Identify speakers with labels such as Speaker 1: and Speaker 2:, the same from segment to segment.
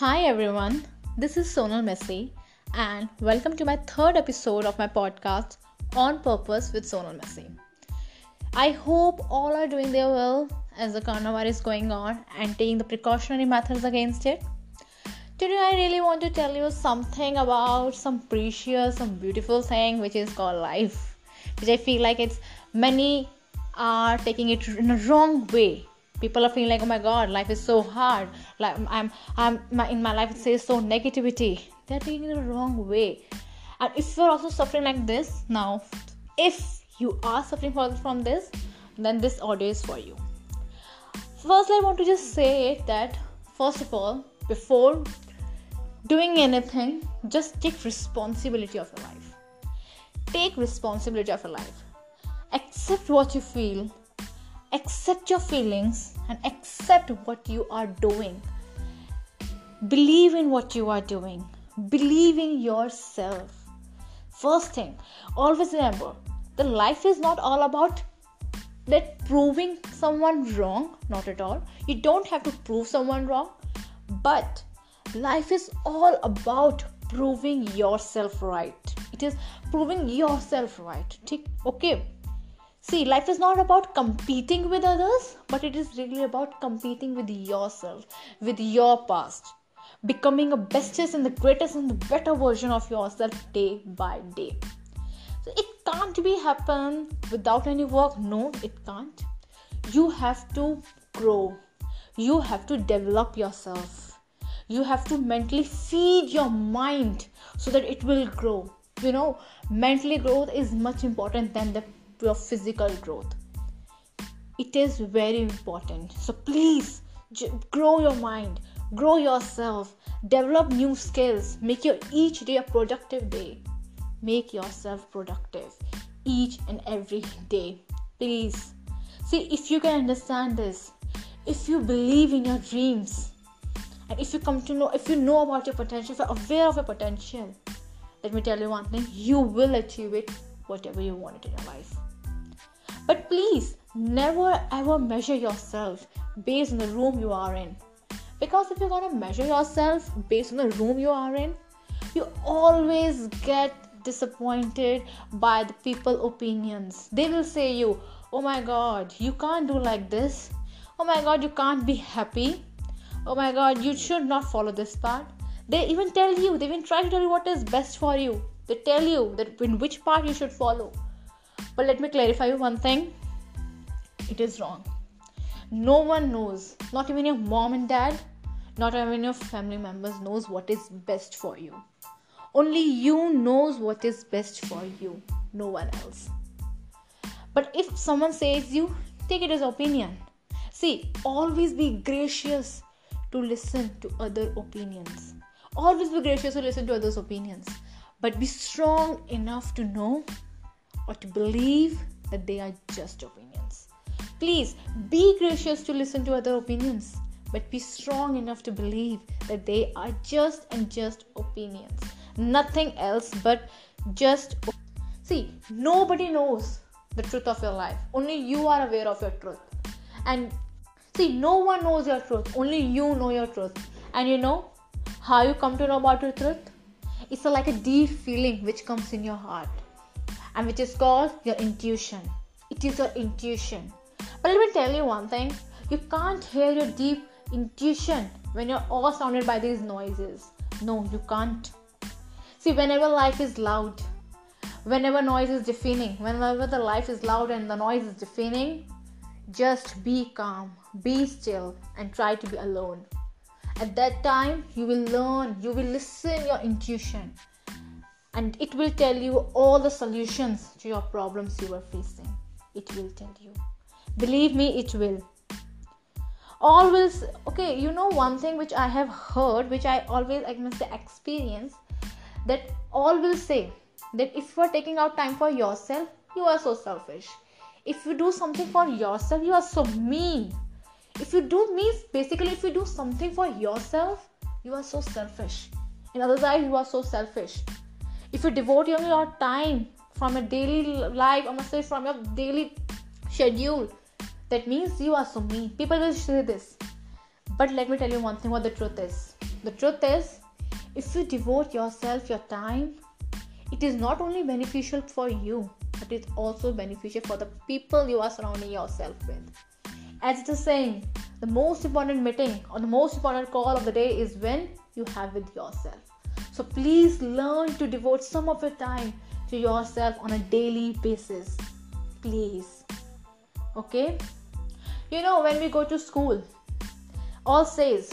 Speaker 1: Hi everyone, this is Sonal Messi, and welcome to my third episode of my podcast On Purpose with Sonal Messi. I hope all are doing their well as the coronavirus is going on and taking the precautionary methods against it. Today, I really want to tell you something about some precious, some beautiful thing which is called life, which I feel like it's many are taking it in a wrong way people are feeling like oh my god life is so hard. Like i'm i'm my, in my life it says so negativity. They're taking it the wrong way. And if you're also suffering like this now if you are suffering from this then this audio is for you. First i want to just say that first of all before doing anything just take responsibility of your life. Take responsibility of your life. Accept what you feel accept your feelings and accept what you are doing. Believe in what you are doing. Believe in yourself. First thing, always remember the life is not all about that proving someone wrong, not at all. You don't have to prove someone wrong, but life is all about proving yourself right. It is proving yourself right. Okay See, life is not about competing with others, but it is really about competing with yourself, with your past, becoming a bestest and the greatest and the better version of yourself day by day. So it can't be happen without any work. No, it can't. You have to grow. You have to develop yourself. You have to mentally feed your mind so that it will grow. You know, mentally growth is much important than the your physical growth. It is very important. So please j- grow your mind grow yourself develop new skills make your each day a productive day. Make yourself productive each and every day please. See if you can understand this if you believe in your dreams and if you come to know if you know about your potential if you're aware of your potential let me tell you one thing you will achieve it whatever you want it in your life but please never ever measure yourself based on the room you are in. Because if you're gonna measure yourself based on the room you are in, you always get disappointed by the people opinions. They will say you, oh my god, you can't do like this. Oh my god, you can't be happy. Oh my god, you should not follow this path. They even tell you, they even try to tell you what is best for you. They tell you that in which part you should follow but let me clarify you one thing it is wrong. No one knows, not even your mom and dad, not even your family members knows what is best for you. Only you knows what is best for you, no one else. But if someone says you, take it as opinion. See, always be gracious to listen to other opinions. Always be gracious to listen to others' opinions. But be strong enough to know or to believe that they are just opinions. Please be gracious to listen to other opinions, but be strong enough to believe that they are just and just opinions. Nothing else but just. See, nobody knows the truth of your life. Only you are aware of your truth. And see, no one knows your truth. Only you know your truth. And you know how you come to know about your truth? It's like a deep feeling which comes in your heart and which is called your intuition. It is your intuition. But let me tell you one thing you can't hear your deep intuition when you're all surrounded by these noises. No, you can't. See, whenever life is loud, whenever noise is deafening, whenever the life is loud and the noise is deafening, just be calm, be still, and try to be alone. At that time, you will learn, you will listen your intuition and it will tell you all the solutions to your problems you are facing. It will tell you. Believe me, it will. Always, okay, you know one thing which I have heard, which I always, I must say, experience, that all will say that if you are taking out time for yourself, you are so selfish. If you do something for yourself, you are so mean. If you do means basically if you do something for yourself, you are so selfish. In other words, you are so selfish if you devote your time from a daily life i must say from your daily schedule that means you are so mean people will say this but let me tell you one thing what the truth is The truth is, if you devote yourself your time, it is not only beneficial for you, but it's also beneficial for the people you are surrounding yourself with. As it is saying, the most important meeting or the most important call of the day is when you have with yourself. So please learn to devote some of your time to yourself on a daily basis. Please. Okay? You know, when we go to school, all says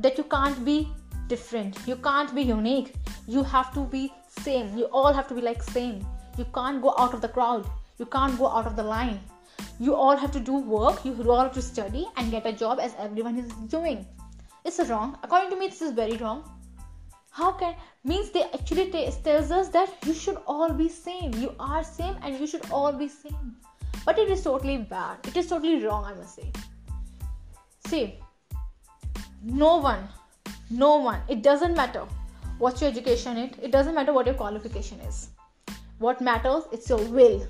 Speaker 1: that you can't be different, you can't be unique, you have to be same, you all have to be like same. You can't go out of the crowd, you can't go out of the line. You all have to do work, you all have to study and get a job as everyone is doing. It's wrong. According to me, this is very wrong. How can means they actually t- tells us that you should all be same. You are same and you should all be same. But it is totally bad. It is totally wrong i must say. See no one no one it doesn't matter what's your education it it doesn't matter what your qualification is. What matters it's your will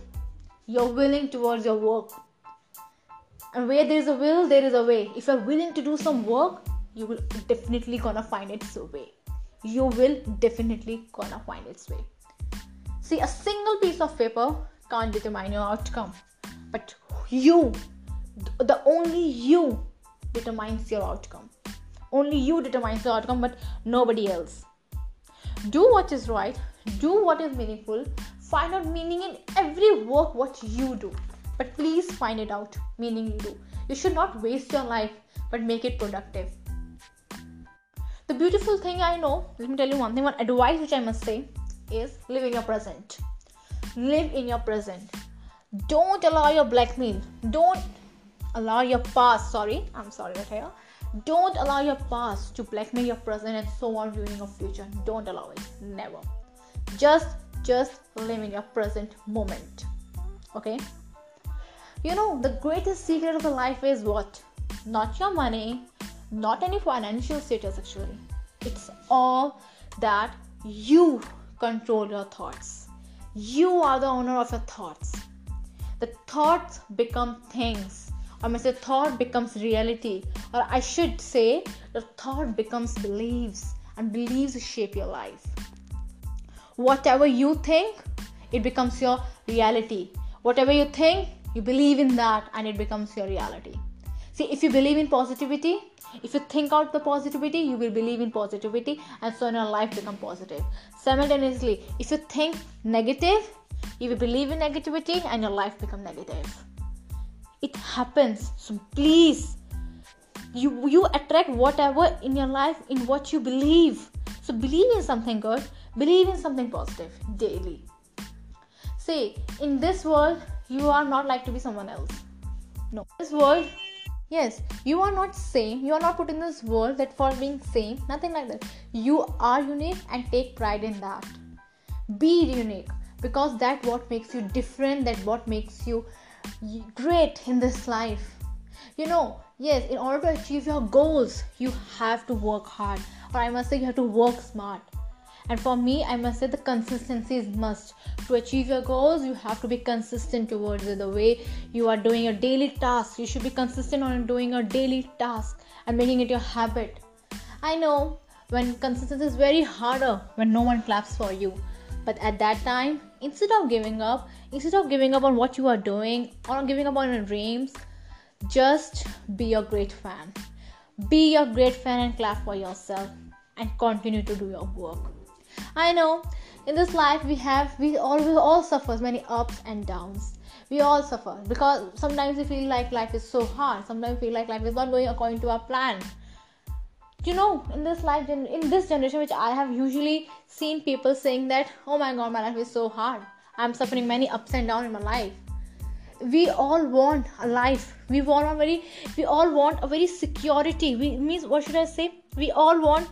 Speaker 1: you're willing towards your work and where there is a will there is a way if you're willing to do some work you will definitely gonna find its way you will definitely gonna find its way. See, a single piece of paper can't determine your outcome, but you, the only you, determines your outcome. Only you determines your outcome, but nobody else. Do what is right, do what is meaningful, find out meaning in every work what you do. But please find it out, meaning you do. You should not waste your life, but make it productive the beautiful thing I know, let me tell you one thing, one advice which I must say is live in your present. Live in your present. Don't allow your blackmail. Don't allow your past. Sorry, I'm sorry right here. Don't allow your past to blackmail your present and so on ruining your future. Don't allow it. Never. Just just live in your present moment. Okay? You know, the greatest secret of the life is what? Not your money, not any financial status actually it's all that you control your thoughts you are the owner of your thoughts the thoughts become things or I say thought becomes reality or i should say the thought becomes beliefs and beliefs shape your life whatever you think it becomes your reality. Whatever you think you believe in that and it becomes your reality. See if you believe in positivity if you think out the positivity you will believe in positivity and so your life become positive. Simultaneously if you think negative you will believe in negativity and your life become negative. It happens. So please you you attract whatever in your life in what you believe. So believe in something good believe in something positive daily see in this world you are not like to be someone else no this world Yes, you are not same. You are not put in this world that for being same. Nothing like that. You are unique and take pride in that. Be unique because that what makes you different. That what makes you great in this life. You know, yes, in order to achieve your goals, you have to work hard, or I must say, you have to work smart and for me i must say the consistency is must. To achieve your goals you have to be consistent towards it. The way you are doing your daily task you should be consistent on doing your daily task and making it your habit. I know when consistency is very harder when no one claps for you. But at that time instead of giving up instead of giving up on what you are doing or giving up on your dreams just be a great fan. Be a great fan and clap for yourself and continue to do your work I know in this life we have we always all suffer many ups and downs. We all suffer because sometimes we feel like life is so hard. Sometimes we feel like life is not going according to our plan. You know, in this life, in this generation, which I have usually seen people saying that, "Oh my God, my life is so hard. I'm suffering many ups and downs in my life." we all want a life we want a very we all want a very security we means what should i say we all want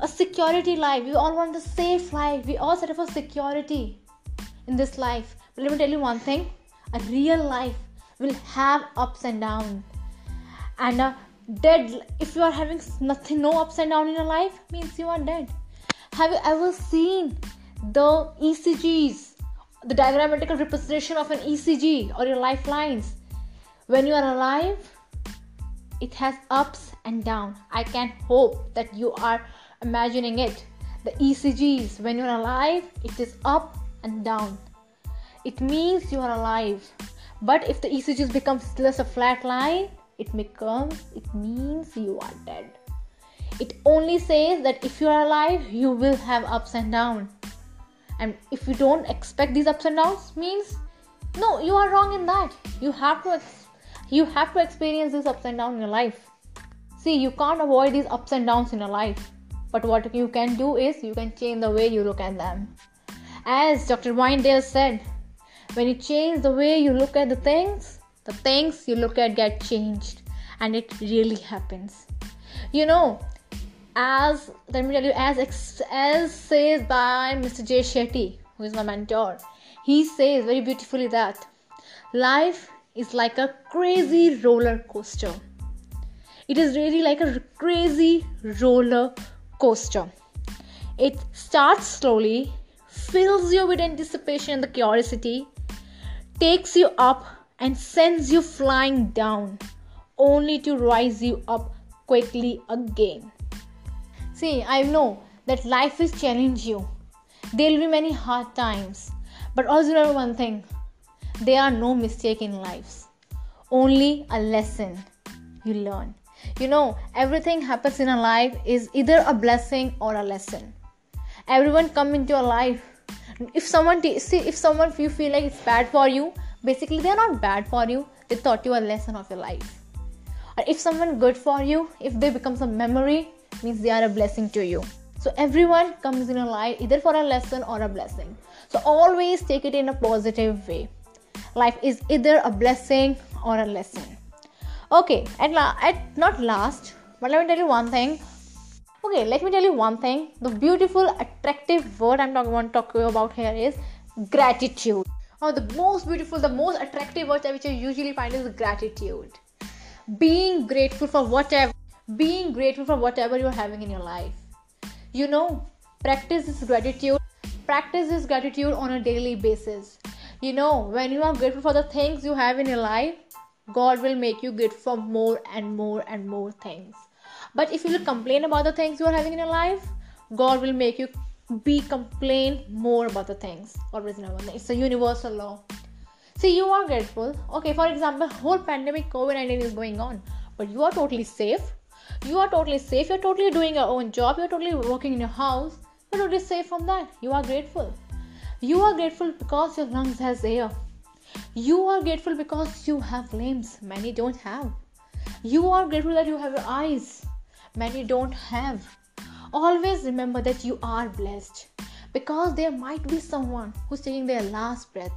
Speaker 1: a security life. We all want a safe life. We all set for security in this life. But let me tell you one thing a real life will have ups and downs. And a dead, if you are having nothing, no ups and downs in your life, means you are dead. Have you ever seen the ECGs, the diagrammatical representation of an ECG or your lifelines? When you are alive, it has ups and downs. I can hope that you are imagining it. The ECGs, when you're alive, it is up and down. It means you are alive. But if the ECGs becomes just a flat line, it becomes it means you are dead. It only says that if you are alive, you will have ups and downs. And if you don't expect these ups and downs, means no, you are wrong in that. You have to you have to experience these ups and downs in your life. See, you can't avoid these ups and downs in your life. But what you can do is you can change the way you look at them. As Dr. Wayne Dyer said, when you change the way you look at the things, the things you look at get changed. And it really happens. You know, as let me tell you, as as says by Mr. Jay Shetty, who is my mentor, he says very beautifully that life is like a crazy roller coaster. It is really like a crazy roller coaster. It starts slowly, fills you with anticipation and the curiosity, takes you up and sends you flying down, only to rise you up quickly again. See, I know that life is challenge you. There will be many hard times, but also remember one thing: there are no mistakes in life, only a lesson you learn you know everything happens in a life is either a blessing or a lesson. Everyone come into your life. If someone t- see if someone you feel like it's bad for you basically they're not bad for you. They taught you a lesson of your life. Or if someone good for you if they becomes a memory means they are a blessing to you. So everyone comes in your life either for a lesson or a blessing. So always take it in a positive way. Life is either a blessing or a lesson okay and la- at not last but let me tell you one thing. Okay let me tell you one thing. The beautiful attractive word i'm talking about about here is gratitude. Oh the most beautiful the most attractive word which i usually find is gratitude. Being grateful for whatever being grateful for whatever you're having in your life. You know practice this gratitude practice this gratitude on a daily basis. You know when you are grateful for the things you have in your life God will make you good for more and more and more things. But if you will complain about the things you are having in your life, God will make you be complain more about the things. Always remember it's a universal law. See, you are grateful. Okay, for example, whole pandemic COVID 19 is going on, but you are totally safe. You are totally safe. You're totally doing your own job. You're totally working in your house. You're totally safe from that. You are grateful. You are grateful because your lungs has air you are grateful because you have limbs, many don't have. You are grateful that you have your eyes, many don't have. Always remember that you are blessed because there might be someone who's taking their last breath,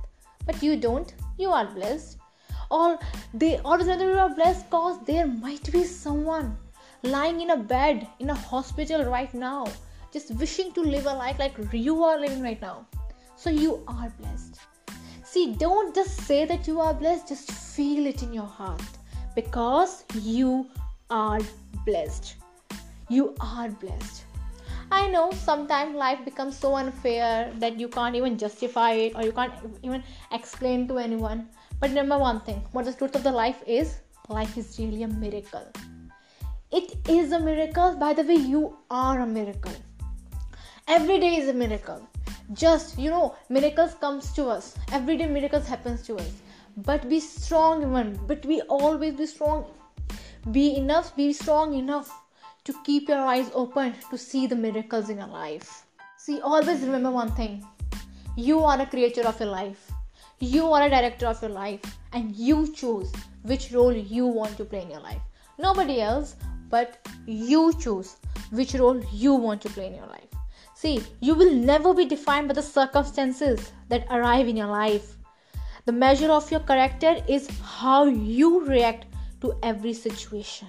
Speaker 1: but you don't. You are blessed. Or they always remember you are blessed because there might be someone lying in a bed in a hospital right now, just wishing to live a life like you are living right now. So you are blessed. See, don't just say that you are blessed, just feel it in your heart because you are blessed. You are blessed. I know sometimes life becomes so unfair that you can't even justify it or you can't even explain to anyone. But remember one thing what the truth of the life is life is really a miracle. It is a miracle. By the way, you are a miracle. Every day is a miracle just you know miracles comes to us. Every day miracles happens to us. But be strong even but we always be strong. Be enough be strong enough to keep your eyes open to see the miracles in your life. See always remember one thing. You are a creator of your life. You are a director of your life. And you choose which role you want to play in your life. Nobody else but you choose which role you want to play in your life See, you will never be defined by the circumstances that arrive in your life. The measure of your character is how you react to every situation.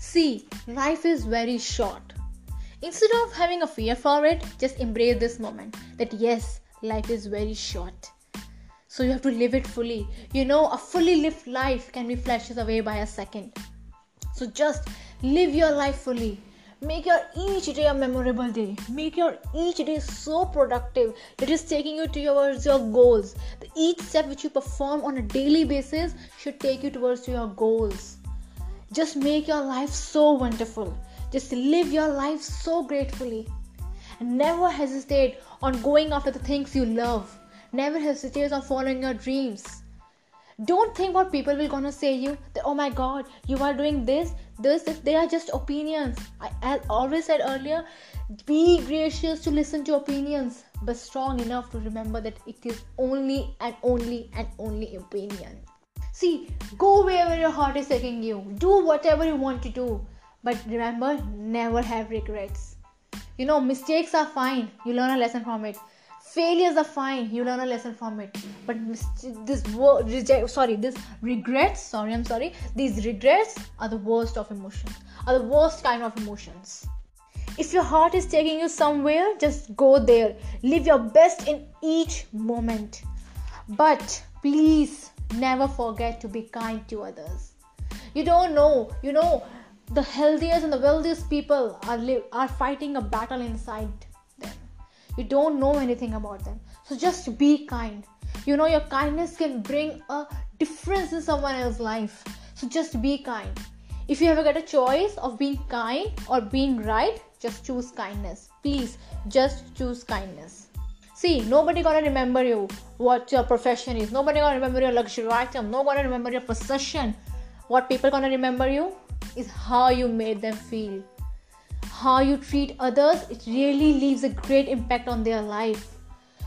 Speaker 1: See, life is very short. Instead of having a fear for it, just embrace this moment that yes, life is very short. So you have to live it fully. You know, a fully lived life can be flashes away by a second. So just live your life fully make your each day a memorable day make your each day so productive that is taking you towards your goals each step which you perform on a daily basis should take you towards your goals just make your life so wonderful. Just live your life so gratefully. And never hesitate on going after the things you love. Never hesitate on following your dreams. Don't think what people will gonna say you that oh my god you are doing this this if they are just opinions. I, I always said earlier, be gracious to listen to opinions, but strong enough to remember that it is only and only and only opinion. See, go wherever your heart is taking you. Do whatever you want to do. But remember, never have regrets. You know, mistakes are fine. You learn a lesson from it. Failures are fine. You learn a lesson from it. But this reject, sorry, this regrets. Sorry, I'm sorry. These regrets are the worst of emotions. Are the worst kind of emotions. If your heart is taking you somewhere, just go there. Live your best in each moment. But please never forget to be kind to others you don't know you know the healthiest and the wealthiest people are li- are fighting a battle inside you don't know anything about them so just be kind you know your kindness can bring a difference in someone else's life so just be kind if you ever get a choice of being kind or being right just choose kindness please just choose kindness See, nobody gonna remember you what your profession is. Nobody gonna remember your luxury item. Nobody gonna remember your possession. What people gonna remember you is how you made them feel. How you treat others, it really leaves a great impact on their life.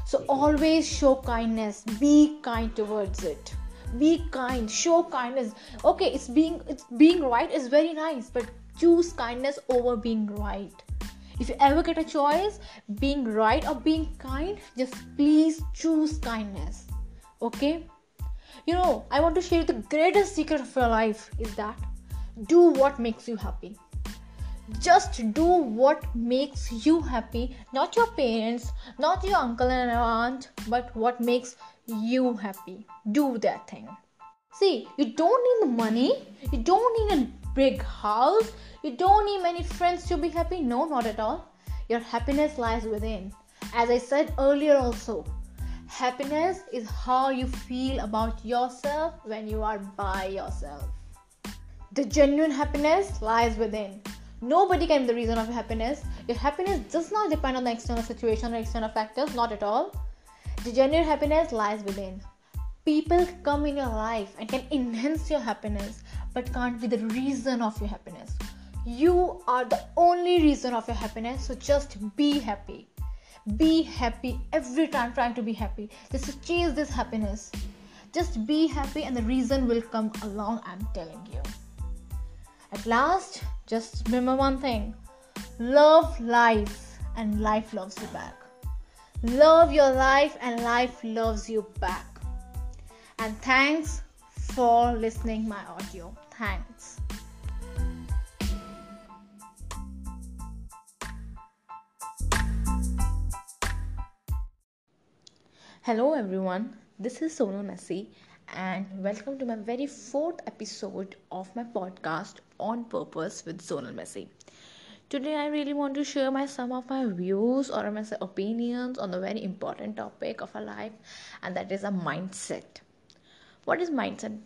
Speaker 1: So always show kindness. Be kind towards it. Be kind. Show kindness. Okay, it's being it's being right is very nice, but choose kindness over being right if you ever get a choice being right or being kind just please choose kindness okay you know i want to share the greatest secret of your life is that do what makes you happy just do what makes you happy not your parents not your uncle and aunt but what makes you happy do that thing see you don't need money you don't need a big house you don't need many friends to be happy. No, not at all. Your happiness lies within. As I said earlier, also, happiness is how you feel about yourself when you are by yourself. The genuine happiness lies within. Nobody can be the reason of your happiness. Your happiness does not depend on the external situation or external factors, not at all. The genuine happiness lies within. People come in your life and can enhance your happiness, but can't be the reason of your happiness you are the only reason of your happiness so just be happy be happy every time trying to be happy just chase this happiness just be happy and the reason will come along i'm telling you at last just remember one thing. Love life and life loves you back. Love your life and life loves you back. And thanks for listening my audio. Thanks. Hello everyone, this is Sonal Messi and welcome to my very fourth episode of my podcast On Purpose with Sonal Messi. Today I really want to share my some of my views or my opinions on the very important topic of our life and that is a mindset. What is mindset?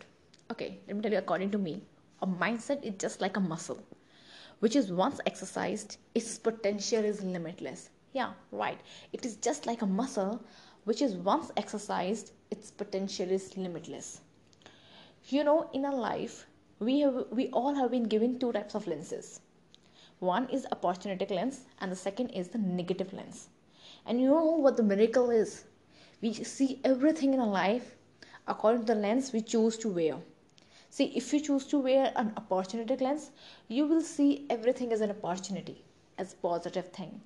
Speaker 1: Okay, let me tell you according to me, a mindset is just like a muscle which is once exercised its potential is limitless. Yeah, right. It is just like a muscle which is once exercised, its potential is limitless. You know, in our life, we have we all have been given two types of lenses. One is opportunistic lens, and the second is the negative lens. And you know what the miracle is? We see everything in our life according to the lens we choose to wear. See, if you choose to wear an opportunistic lens, you will see everything as an opportunity, as positive thing.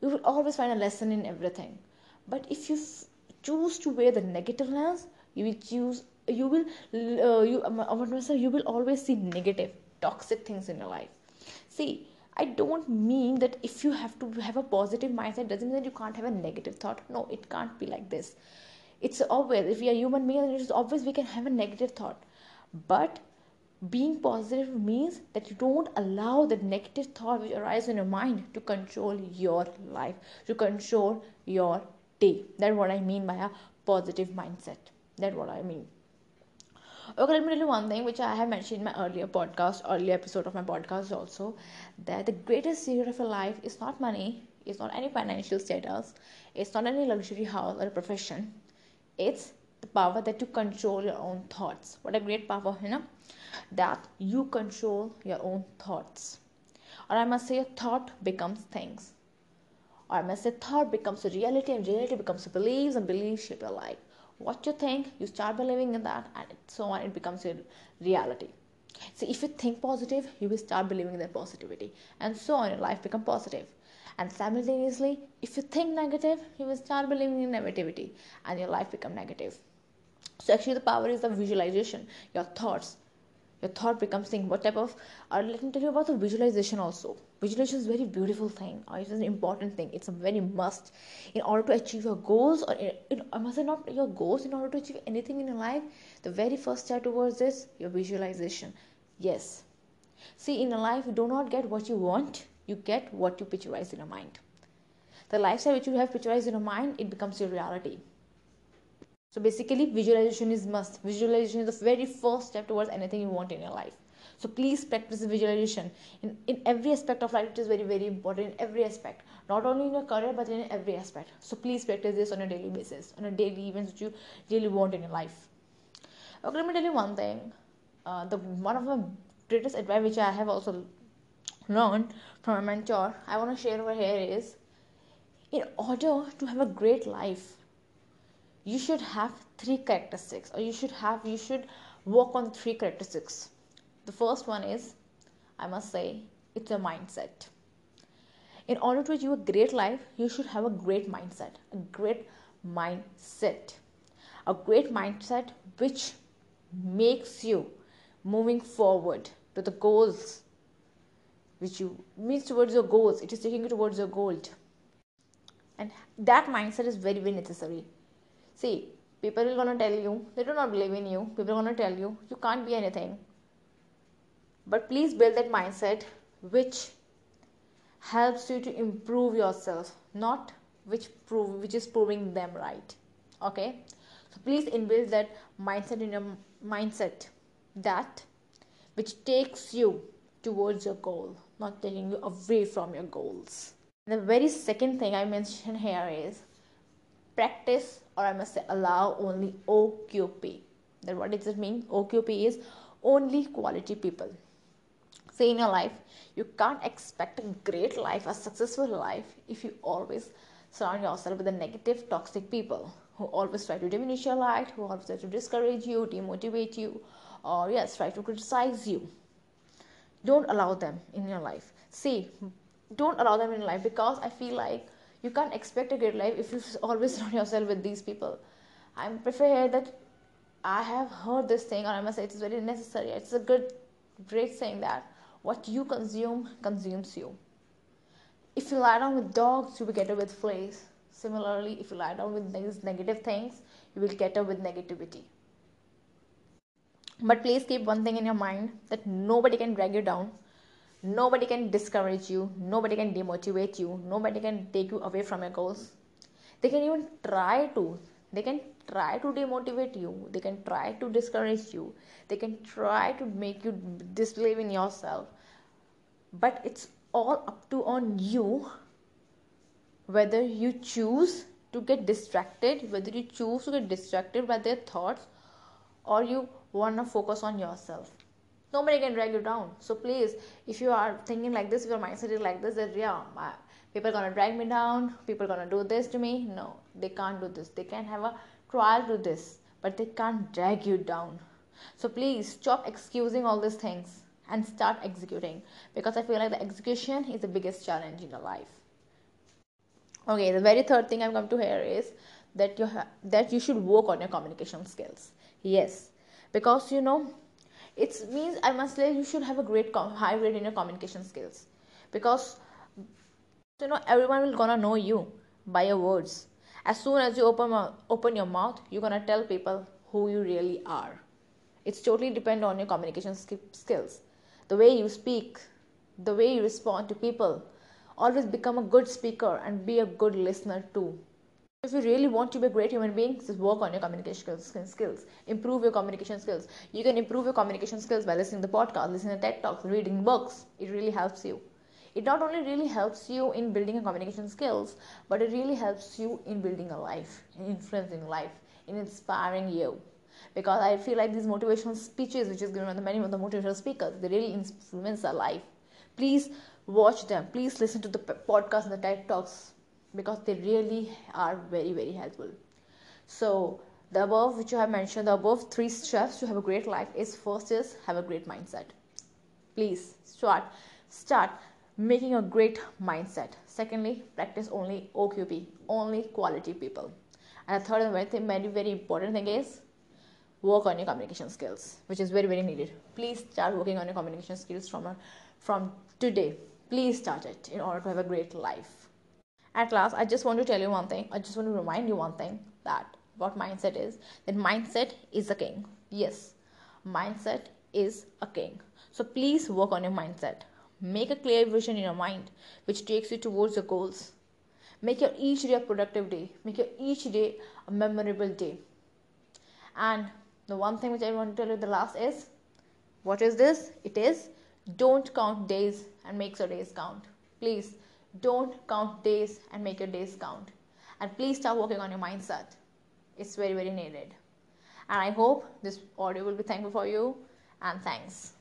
Speaker 1: You will always find a lesson in everything but if you choose to wear the negative lens you will choose you will uh, you um, you will always see negative toxic things in your life. See i don't mean that if you have to have a positive mindset doesn't mean that you can't have a negative thought. No it can't be like this. It's always if we are human beings it's always we can have a negative thought. But being positive means that you don't allow the negative thought which arises in your mind to control your life to control your day that's what i mean by a positive mindset that's what i mean Okay, let me tell you one thing which I have mentioned in my earlier podcast, earlier episode of my podcast also, that the greatest secret of your life is not money, it's not any financial status, it's not any luxury house or profession. It's the power that you control your own thoughts. What a great power, you know? That you control your own thoughts. Or I must say, a thought becomes things. Or must thought becomes a reality, and reality becomes a beliefs, and beliefs shape your life. What you think you start believing in that and so on it becomes your reality. So if you think positive you will start believing in that positivity. And so on your life become positive. And simultaneously if you think negative you will start believing in negativity and your life become negative. So actually the power is the visualization your thoughts your thought becomes thing. What type of or let me tell you about the visualization also. Visualization is a very beautiful thing. Uh, or it's an important thing. It's a very must in order to achieve your goals or uh, in, in, i must say not your goals in order to achieve anything in your life? The very first step towards this your visualization. Yes. See in your life you do not get what you want. You get what you picturize in your mind. The lifestyle which you have picturized in your mind it becomes your reality so basically visualization is must. Visualization is the very first step towards anything you want in your life. So please practice visualization in, in every aspect of life. It is very very important in every aspect. Not only in your career but in every aspect. So please practice this on a daily basis on a daily events which you really want in your life. Okay let me tell you one thing. Uh, the one of my greatest advice which i have also learned from a mentor i want to share over here is in order to have a great life you should have three characteristics or you should have you should work on three characteristics. The first one is i must say it's a mindset. In order to achieve a great life you should have a great mindset a great mindset. A great mindset which makes you moving forward to the goals which you means towards your goals. It is taking you towards your goal. And that mindset is very very necessary See, people are gonna tell you, they do not believe in you. People are gonna tell you, you can't be anything. But please build that mindset which helps you to improve yourself, not which prove which is proving them right. Okay? So please inbuild that mindset in your mindset that which takes you towards your goal, not taking you away from your goals. The very second thing I mentioned here is practice or I must say allow only OQP. Then what does it mean? OQP is only quality people. Say in your life, you can't expect a great life, a successful life, if you always surround yourself with the negative, toxic people who always try to diminish your light, who always try to discourage you, demotivate you, or yes, try to criticize you. Don't allow them in your life. See, don't allow them in life because I feel like you can't expect a great life if you always surround yourself with these people. I prefer here that i have heard this thing or i must say it's very necessary. It's a good great saying that what you consume consumes you. If you lie down with dogs you will get up with fleas. Similarly if you lie down with these negative things you will get up with negativity. But please keep one thing in your mind that nobody can drag you down Nobody can discourage you, nobody can demotivate you, nobody can take you away from your goals. They can even try to. They can try to demotivate you, they can try to discourage you, they can try to make you disbelieve in yourself. But it's all up to on you whether you choose to get distracted, whether you choose to get distracted by their thoughts or you want to focus on yourself nobody can drag you down. So please if you are thinking like this if your mindset is like this that yeah my, people are gonna drag me down people gonna do this to me. No they can't do this. They can have a trial to this but they can't drag you down. So please stop excusing all these things and start executing because i feel like the execution is the biggest challenge in your life. Okay the very third thing i'm going to hear is that you ha- that you should work on your communication skills. Yes because you know it means i must say you should have a great high grade in your communication skills. Because you know everyone will gonna know you by your words. As soon as you open open your mouth you're gonna tell people who you really are. It's totally depend on your communication skills. The way you speak the way you respond to people always become a good speaker and be a good listener too if you really want to be a great human being just work on your communication skills improve your communication skills. You can improve your communication skills by listening to the podcast listening to ted talks reading books. It really helps you. It not only really helps you in building a communication skills but it really helps you in building a life in influencing life in inspiring you. Because i feel like these motivational speeches which is given by the many of the motivational speakers they really influence our life. Please watch them. Please listen to the podcast and the ted talks because they really are very very helpful. So the above which you have mentioned the above three steps to have a great life is first is have a great mindset. Please start. Start making a great mindset. Secondly practice only oqp only quality people. And the third and very, very very important thing is work on your communication skills which is very very needed. Please start working on your communication skills from from today. Please start it in order to have a great life at last i just want to tell you one thing. I just want to remind you one thing that what mindset is that mindset is a king. Yes mindset is a king. So please work on your mindset. Make a clear vision in your mind which takes you towards your goals. Make your each day a productive day. Make your each day a memorable day. And the one thing which i want to tell you the last is what is this? It is don't count days and make your days count. Please don't count days and make your days count. And please start working on your mindset. It's very very needed. And i hope this audio will be thankful for you. And thanks